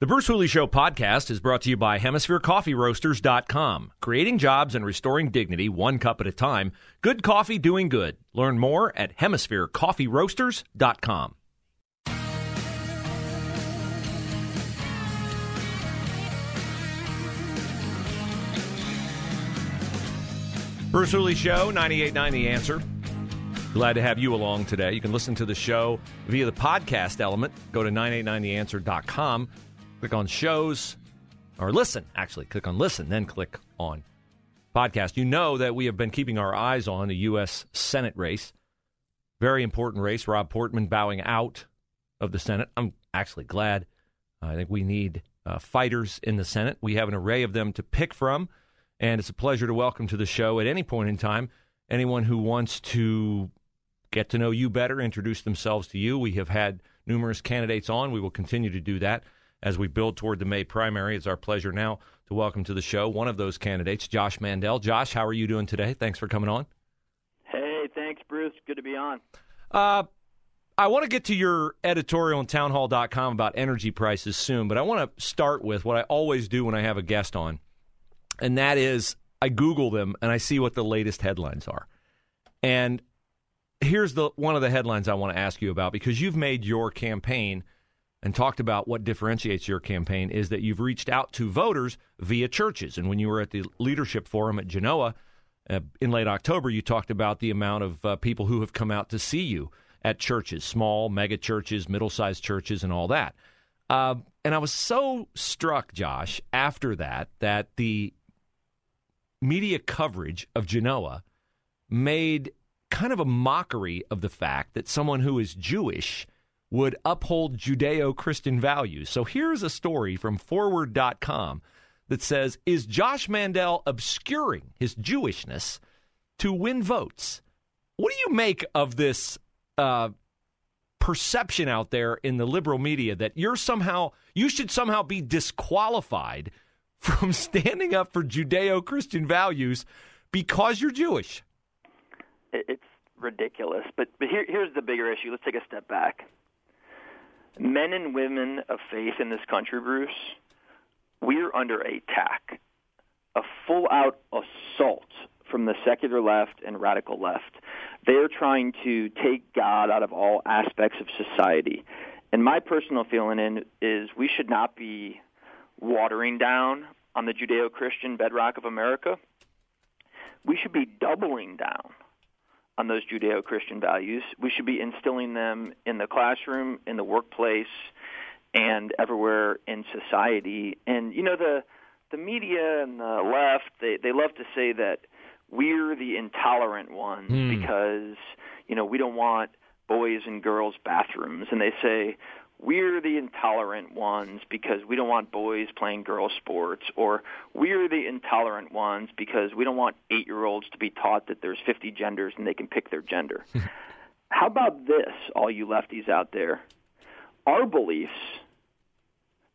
The Bruce Hooley Show podcast is brought to you by HemisphereCoffeeRoasters.com. Creating jobs and restoring dignity one cup at a time. Good coffee doing good. Learn more at HemisphereCoffeeRoasters.com. Bruce Hooley Show, 98.9 The Answer. Glad to have you along today. You can listen to the show via the podcast element. Go to 989theanswer.com, click on shows, or listen, actually, click on listen, then click on podcast. You know that we have been keeping our eyes on the U.S. Senate race. Very important race. Rob Portman bowing out of the Senate. I'm actually glad. I think we need uh, fighters in the Senate. We have an array of them to pick from, and it's a pleasure to welcome to the show at any point in time anyone who wants to get to know you better, introduce themselves to you. We have had numerous candidates on. We will continue to do that as we build toward the May primary. It's our pleasure now to welcome to the show one of those candidates, Josh Mandel. Josh, how are you doing today? Thanks for coming on. Hey, thanks, Bruce. Good to be on. Uh, I want to get to your editorial on townhall.com about energy prices soon, but I want to start with what I always do when I have a guest on, and that is I Google them and I see what the latest headlines are. And here's the one of the headlines I want to ask you about because you've made your campaign and talked about what differentiates your campaign is that you've reached out to voters via churches. And when you were at the leadership forum at Genoa uh, in late October, you talked about the amount of uh, people who have come out to see you at churches, small, mega churches, middle sized churches, and all that. Uh, and I was so struck, Josh, after that, that the media coverage of Genoa made kind of a mockery of the fact that someone who is Jewish would uphold Judeo Christian values. So here's a story from forward.com that says Is Josh Mandel obscuring his Jewishness to win votes? What do you make of this uh, perception out there in the liberal media that you're somehow, you should somehow be disqualified from standing up for Judeo Christian values because you're Jewish? It's ridiculous. But but here, here's the bigger issue. Let's take a step back. Men and women of faith in this country, Bruce, we're under attack, a full-out assault from the secular left and radical left. They're trying to take God out of all aspects of society. And my personal feeling in is we should not be watering down on the Judeo-Christian bedrock of America. We should be doubling down on those Judeo Christian values. We should be instilling them in the classroom, in the workplace, and everywhere in society. And you know the the media and the left they they love to say that we're the intolerant ones Mm. because you know we don't want boys and girls bathrooms and they say we're the intolerant ones because we don't want boys playing girls sports or we're the intolerant ones because we don't want 8-year-olds to be taught that there's 50 genders and they can pick their gender. How about this all you lefties out there? Our beliefs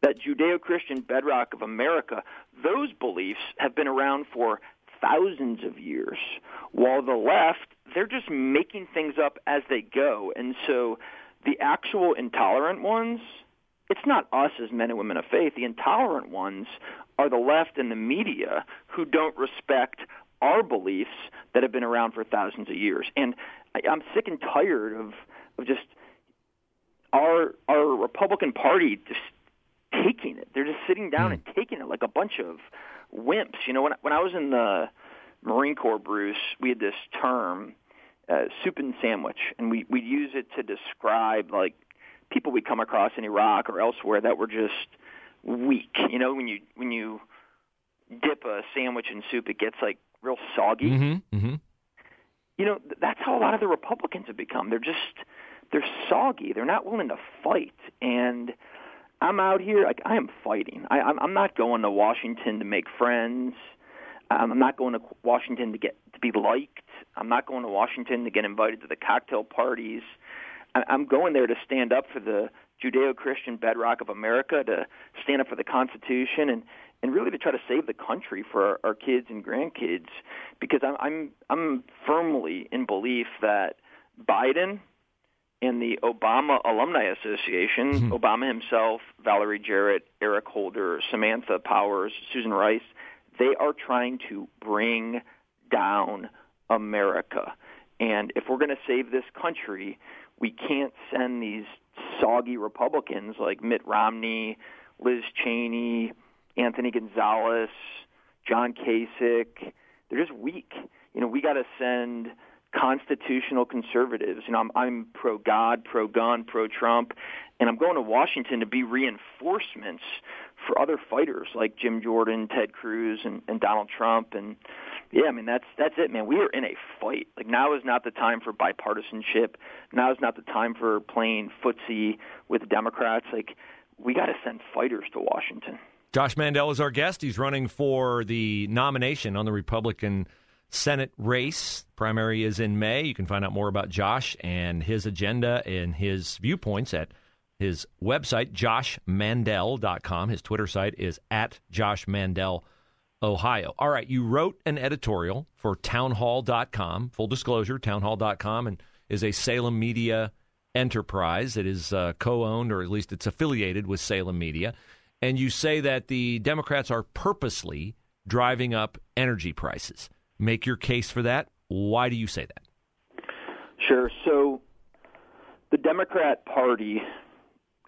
that Judeo-Christian bedrock of America, those beliefs have been around for thousands of years, while the left, they're just making things up as they go. And so the actual intolerant ones, it's not us as men and women of faith. The intolerant ones are the left and the media who don't respect our beliefs that have been around for thousands of years. And I, I'm sick and tired of of just our our Republican Party just taking it. They're just sitting down hmm. and taking it like a bunch of wimps. You know, when when I was in the Marine Corps, Bruce, we had this term, uh, soup and sandwich, and we we'd use it to describe like people we come across in Iraq or elsewhere that were just weak. You know, when you when you dip a sandwich in soup, it gets like real soggy. Mm-hmm. Mm-hmm. You know, th- that's how a lot of the Republicans have become. They're just they're soggy. They're not willing to fight, and I'm out here. Like I am fighting. I, I'm, I'm not going to Washington to make friends. I'm not going to Washington to get be liked. I'm not going to Washington to get invited to the cocktail parties. I'm going there to stand up for the Judeo-Christian bedrock of America, to stand up for the Constitution, and and really to try to save the country for our, our kids and grandkids. Because I'm I'm I'm firmly in belief that Biden and the Obama Alumni Association, mm-hmm. Obama himself, Valerie Jarrett, Eric Holder, Samantha Powers, Susan Rice, they are trying to bring down America. And if we're going to save this country, we can't send these soggy Republicans like Mitt Romney, Liz Cheney, Anthony Gonzalez, John Kasich. They're just weak. You know, we got to send constitutional conservatives. You know, I'm, I'm pro God, pro gun, pro Trump, and I'm going to Washington to be reinforcements for other fighters like Jim Jordan, Ted Cruz, and, and Donald Trump. And yeah, I mean that's that's it, man. We are in a fight. Like now is not the time for bipartisanship. Now is not the time for playing footsie with Democrats. Like we got to send fighters to Washington. Josh Mandel is our guest. He's running for the nomination on the Republican Senate race. Primary is in May. You can find out more about Josh and his agenda and his viewpoints at his website, joshmandel.com. His Twitter site is at joshmandel, Ohio. All right, you wrote an editorial for townhall.com. Full disclosure, townhall.com and is a Salem Media enterprise. It is uh, co-owned, or at least it's affiliated with Salem Media. And you say that the Democrats are purposely driving up energy prices make your case for that. Why do you say that? Sure. So the Democrat Party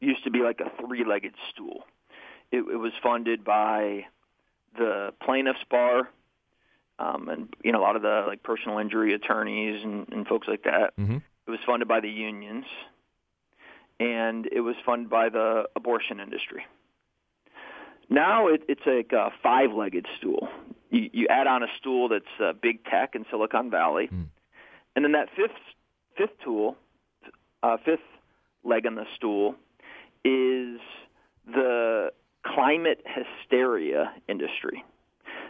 used to be like a three-legged stool. It, it was funded by the plaintiffs' bar, um, and you know a lot of the like personal injury attorneys and, and folks like that. Mm-hmm. It was funded by the unions, and it was funded by the abortion industry. Now it, it's like a five-legged stool you, you add on a stool that's uh, big tech in Silicon Valley, mm. and then that fifth fifth tool, uh, fifth leg on the stool, is the climate hysteria industry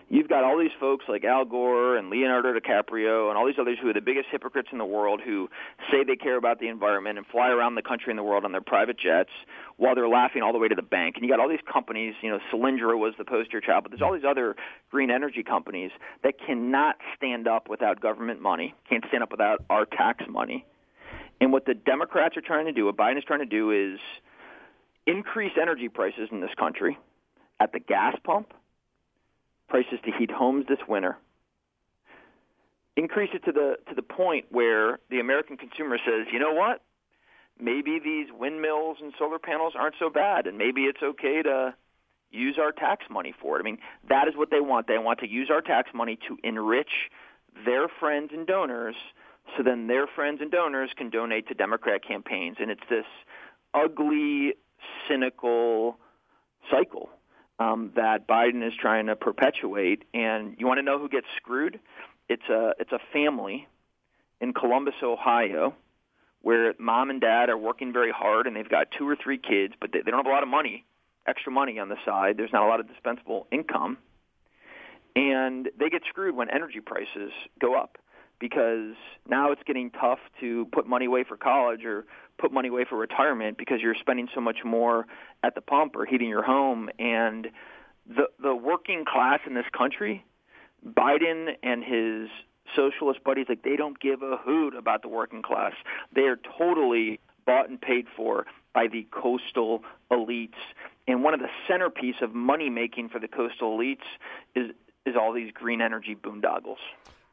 you've got all these folks like Al Gore and Leonardo DiCaprio and all these others who are the biggest hypocrites in the world who say they care about the environment and fly around the country and the world on their private jets while they're laughing all the way to the bank. And you got all these companies, you know, Solyndra was the poster child, but there's all these other green energy companies that cannot stand up without government money, can't stand up without our tax money. And what the Democrats are trying to do, what Biden is trying to do is increase energy prices in this country at the gas pump prices to heat homes this winter. Increase it to the to the point where the American consumer says, you know what? Maybe these windmills and solar panels aren't so bad, and maybe it's okay to use our tax money for it. I mean, that is what they want. They want to use our tax money to enrich their friends and donors, so then their friends and donors can donate to Democrat campaigns, and it's this ugly, cynical cycle um, that Biden is trying to perpetuate. And you want to know who gets screwed? It's a it's a family in Columbus, Ohio, where mom and dad are working very hard and they've got two or three kids, but they, they don't have a lot of money, extra money on the side. There's not a lot of dispensable income, and they get screwed when energy prices go up because now it's getting tough to put money away for college or put money away for retirement because you're spending so much more at the pump or heating your home. And the the working class in this country Biden and his socialist buddies like they don't give a hoot about the working class. They are totally bought and paid for by the coastal elites. And one of the centerpiece of money making for the coastal elites is is all these green energy boondoggles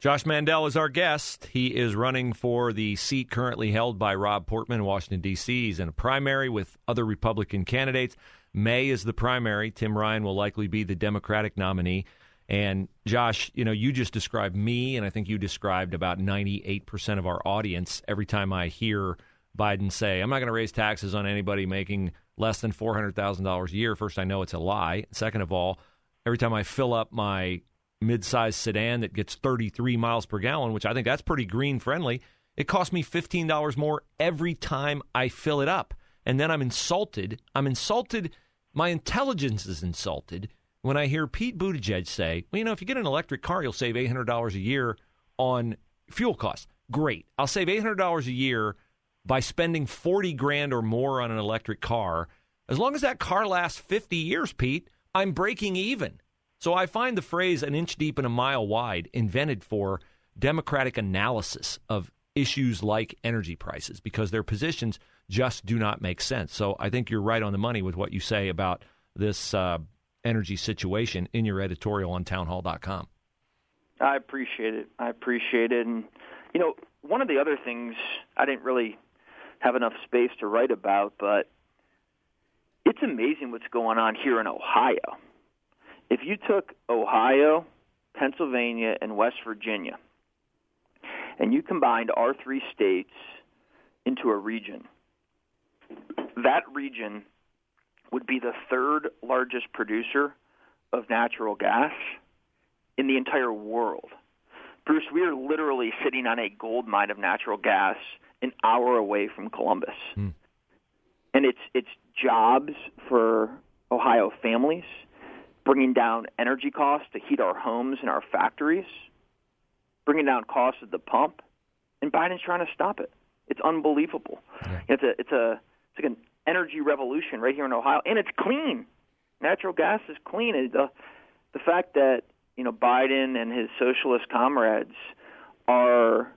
Josh Mandel is our guest. He is running for the seat currently held by Rob Portman in Washington, D.C. He's in a primary with other Republican candidates. May is the primary. Tim Ryan will likely be the Democratic nominee. And Josh, you know, you just described me, and I think you described about 98% of our audience every time I hear Biden say, I'm not going to raise taxes on anybody making less than $400,000 a year. First, I know it's a lie. Second of all, every time I fill up my midsize sedan that gets 33 miles per gallon, which I think that's pretty green friendly. It costs me $15 more every time I fill it up. And then I'm insulted. I'm insulted. My intelligence is insulted when I hear Pete Buttigieg say, well, you know, if you get an electric car, you'll save $800 a year on fuel costs. Great. I'll save $800 a year by spending 40 grand or more on an electric car. As long as that car lasts 50 years, Pete, I'm breaking even. So I find the phrase an inch deep and a mile wide invented for democratic analysis of issues like energy prices because their positions just do not make sense. So I think you're right on the money with what you say about this uh, energy situation in your editorial on townhall.com. I appreciate it. I appreciate it. And, you know, one of the other things I didn't really have enough space to write about, but it's amazing what's going on here in Ohio. If you took Ohio, Pennsylvania, and West Virginia, and you combined our three states into a region, that region would be the third largest producer of natural gas in the entire world. Bruce, we are literally sitting on a gold mine of natural gas an hour away from Columbus. Mm. And it's it's jobs for Ohio families, bringing down energy costs to heat our homes and our factories, bringing down costs at the pump, and Biden's trying to stop it. It's unbelievable. Yeah. It's a it's a it's like an energy revolution right here in Ohio, and it's clean. Natural gas is clean. And the the fact that you know Biden and his socialist comrades are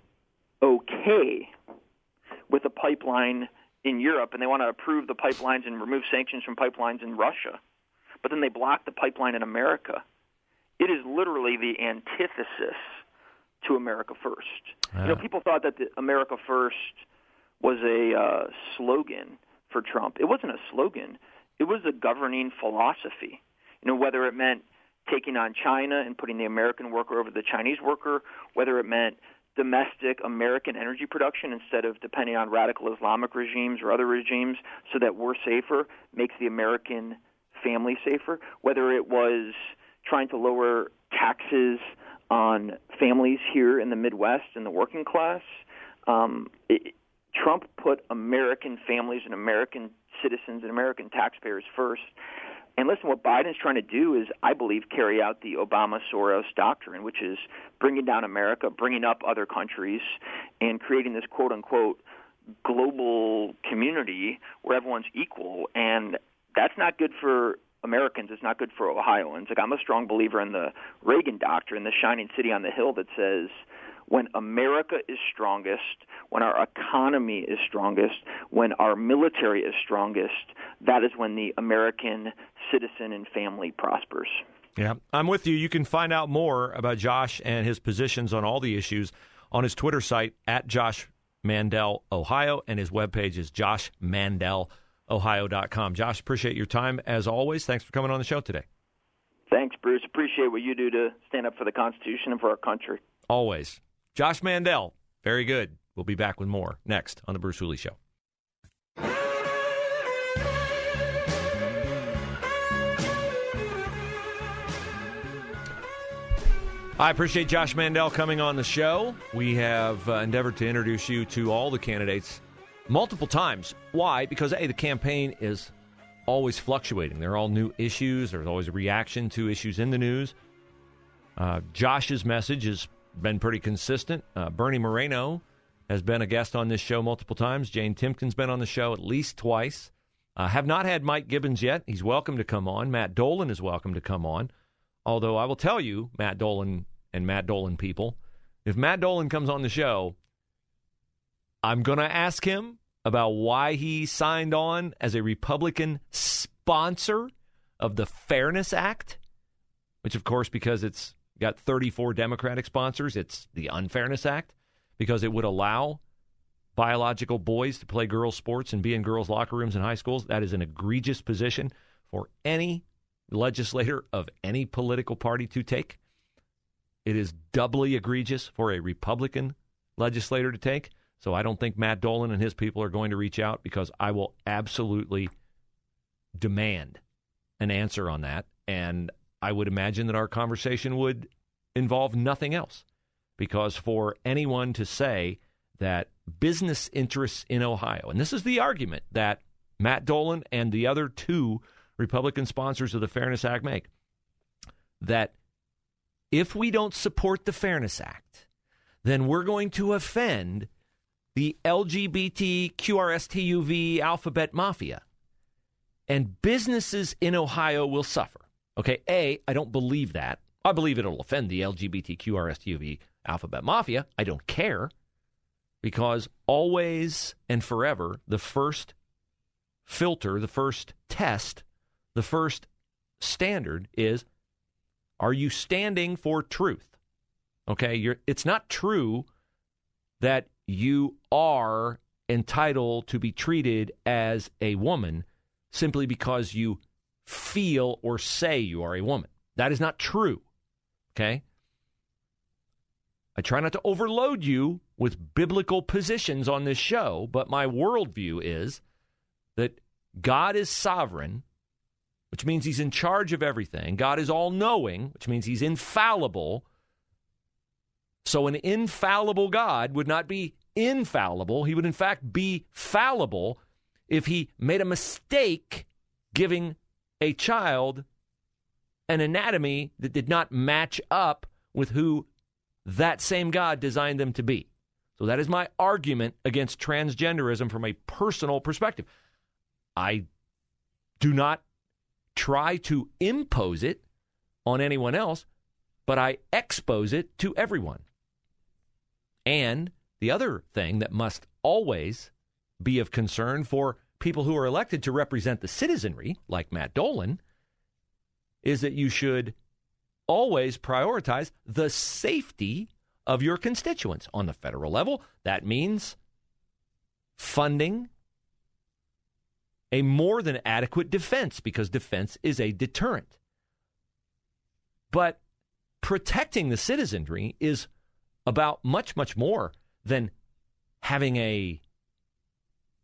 okay with a pipeline in Europe, and they want to approve the pipelines and remove sanctions from pipelines in Russia, but then they block the pipeline in America. It is literally the antithesis to America First. Uh. You know, people thought that the America First was a uh, slogan for Trump. It wasn't a slogan. It was a governing philosophy. You know, whether it meant taking on China and putting the American worker over the Chinese worker, whether it meant domestic American energy production instead of depending on radical Islamic regimes or other regimes so that we're safer, makes the American family safer, whether it was trying to lower taxes on families here in the Midwest and the working class. Um, it, Trump put American families and American citizens and American taxpayers first. And listen, what Biden's trying to do is, I believe, carry out the Obama Soros doctrine, which is bringing down America, bringing up other countries, and creating this quote unquote global community where everyone's equal. And that's not good for Americans. It's not good for Ohioans. Like I'm a strong believer in the Reagan doctrine, the shining city on the hill that says when America is strongest, when our economy is strongest, when our military is strongest, that is when the American citizen and family prospers. Yeah, I'm with you. You can find out more about Josh and his positions on all the issues on his Twitter site at Josh Mandel, Ohio, and his webpage is joshmandelohio.com. Josh, appreciate your time as always. Thanks for coming on the show today. Thanks, Bruce. Appreciate what you do to stand up for the Constitution and for our country. Always. Josh Mandel, very good. We'll be back with more next on The Bruce Hooley Show. I appreciate Josh Mandel coming on the show. We have uh, endeavored to introduce you to all the candidates multiple times. Why? Because, A, the campaign is always fluctuating. There are all new issues, there's always a reaction to issues in the news. Uh, Josh's message has been pretty consistent. Uh, Bernie Moreno has been a guest on this show multiple times. Jane Timken's been on the show at least twice. Uh, have not had Mike Gibbons yet. He's welcome to come on. Matt Dolan is welcome to come on. Although I will tell you, Matt Dolan and Matt Dolan people, if Matt Dolan comes on the show, I'm going to ask him about why he signed on as a Republican sponsor of the Fairness Act, which, of course, because it's got 34 Democratic sponsors, it's the Unfairness Act, because it would allow biological boys to play girls' sports and be in girls' locker rooms in high schools. That is an egregious position for any legislator of any political party to take. It is doubly egregious for a Republican legislator to take. So I don't think Matt Dolan and his people are going to reach out because I will absolutely demand an answer on that. And I would imagine that our conversation would involve nothing else. Because for anyone to say that business interests in Ohio, and this is the argument that Matt Dolan and the other two Republican sponsors of the Fairness Act make that if we don't support the Fairness Act, then we're going to offend the LGBT QRSTUV alphabet mafia. And businesses in Ohio will suffer. Okay, A, I don't believe that. I believe it'll offend the LGBTQRSTUV alphabet mafia. I don't care because always and forever, the first filter, the first test, the first standard is are you standing for truth? Okay, You're, it's not true that you are entitled to be treated as a woman simply because you feel or say you are a woman. That is not true. Okay? I try not to overload you with biblical positions on this show, but my worldview is that God is sovereign, which means he's in charge of everything. God is all knowing, which means he's infallible. So, an infallible God would not be infallible. He would, in fact, be fallible if he made a mistake giving a child an anatomy that did not match up with who that same God designed them to be. So that is my argument against transgenderism from a personal perspective. I do not try to impose it on anyone else, but I expose it to everyone. And the other thing that must always be of concern for people who are elected to represent the citizenry, like Matt Dolan, is that you should always prioritize the safety of your constituents on the federal level. That means funding a more than adequate defense because defense is a deterrent. But protecting the citizenry is about much, much more than having a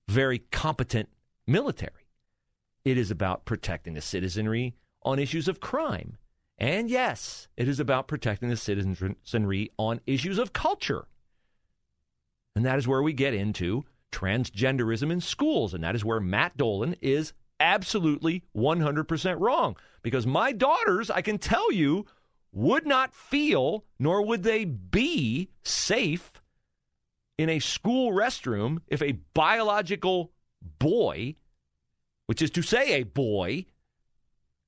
very competent military. It is about protecting the citizenry on issues of crime. And yes, it is about protecting the citizenry on issues of culture. And that is where we get into transgenderism in schools. And that is where Matt Dolan is absolutely 100% wrong. Because my daughters, I can tell you, would not feel, nor would they be safe in a school restroom if a biological boy, which is to say a boy,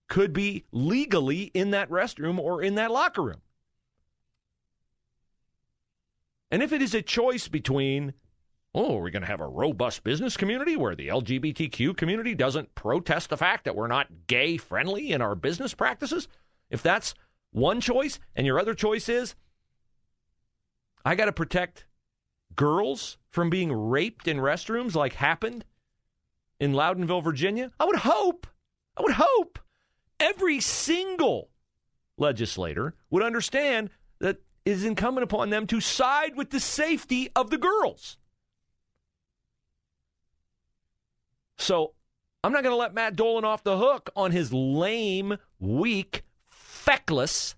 could be legally in that restroom or in that locker room. And if it is a choice between, oh, are we going to have a robust business community where the LGBTQ community doesn't protest the fact that we're not gay friendly in our business practices? If that's one choice, and your other choice is, I got to protect girls from being raped in restrooms like happened in Loudonville, Virginia? I would hope, I would hope every single legislator would understand that it is incumbent upon them to side with the safety of the girls. So I'm not going to let Matt Dolan off the hook on his lame, weak, feckless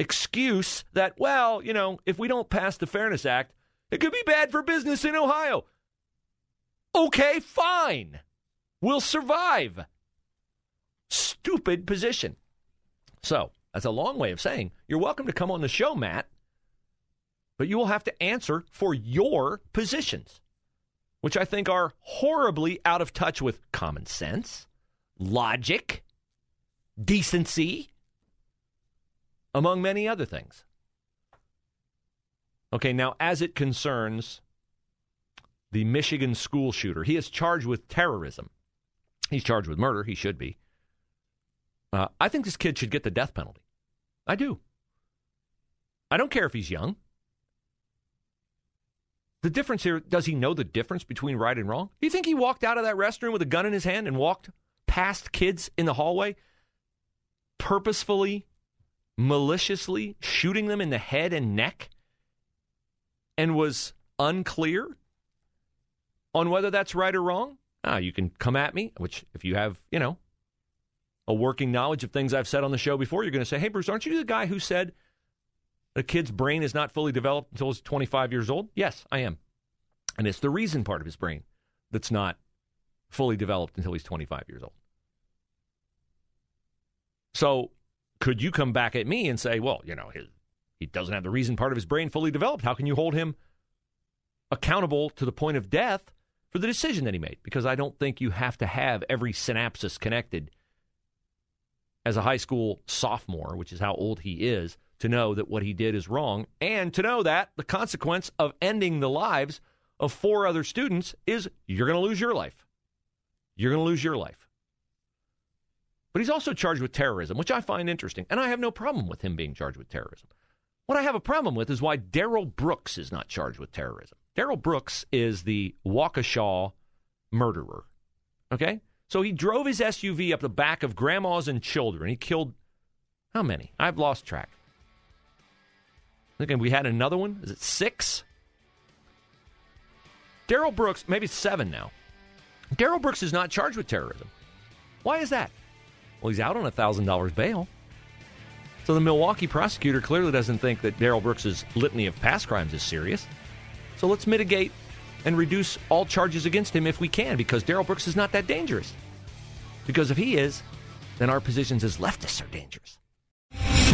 excuse that, well, you know, if we don't pass the Fairness Act, it could be bad for business in Ohio. Okay, fine. We'll survive. Stupid position. So, that's a long way of saying you're welcome to come on the show, Matt, but you will have to answer for your positions, which I think are horribly out of touch with common sense, logic, decency, among many other things. Okay, now as it concerns the Michigan school shooter, he is charged with terrorism. He's charged with murder. He should be. Uh, I think this kid should get the death penalty. I do. I don't care if he's young. The difference here does he know the difference between right and wrong? Do you think he walked out of that restroom with a gun in his hand and walked past kids in the hallway, purposefully, maliciously shooting them in the head and neck? and was unclear on whether that's right or wrong, ah, you can come at me, which if you have, you know, a working knowledge of things I've said on the show before, you're going to say, hey, Bruce, aren't you the guy who said a kid's brain is not fully developed until he's 25 years old? Yes, I am. And it's the reason part of his brain that's not fully developed until he's 25 years old. So, could you come back at me and say, well, you know, his, he doesn't have the reason part of his brain fully developed? How can you hold him accountable to the point of death for the decision that he made? Because I don't think you have to have every synapses connected as a high school sophomore, which is how old he is, to know that what he did is wrong, and to know that the consequence of ending the lives of four other students is you're going to lose your life. You're going to lose your life. But he's also charged with terrorism, which I find interesting. And I have no problem with him being charged with terrorism. What I have a problem with is why Darrell Brooks is not charged with terrorism. Darrell Brooks is the Waukesha murderer. Okay? So he drove his SUV up the back of grandmas and children. He killed how many? I've lost track. Again, we had another one. Is it six? Darrell Brooks, maybe seven now. Darrell Brooks is not charged with terrorism. Why is that? Well, he's out on a $1,000 bail. So the Milwaukee prosecutor clearly doesn't think that Darrell Brooks' litany of past crimes is serious. So let's mitigate and reduce all charges against him if we can, because Darrell Brooks is not that dangerous. Because if he is, then our positions as leftists are dangerous.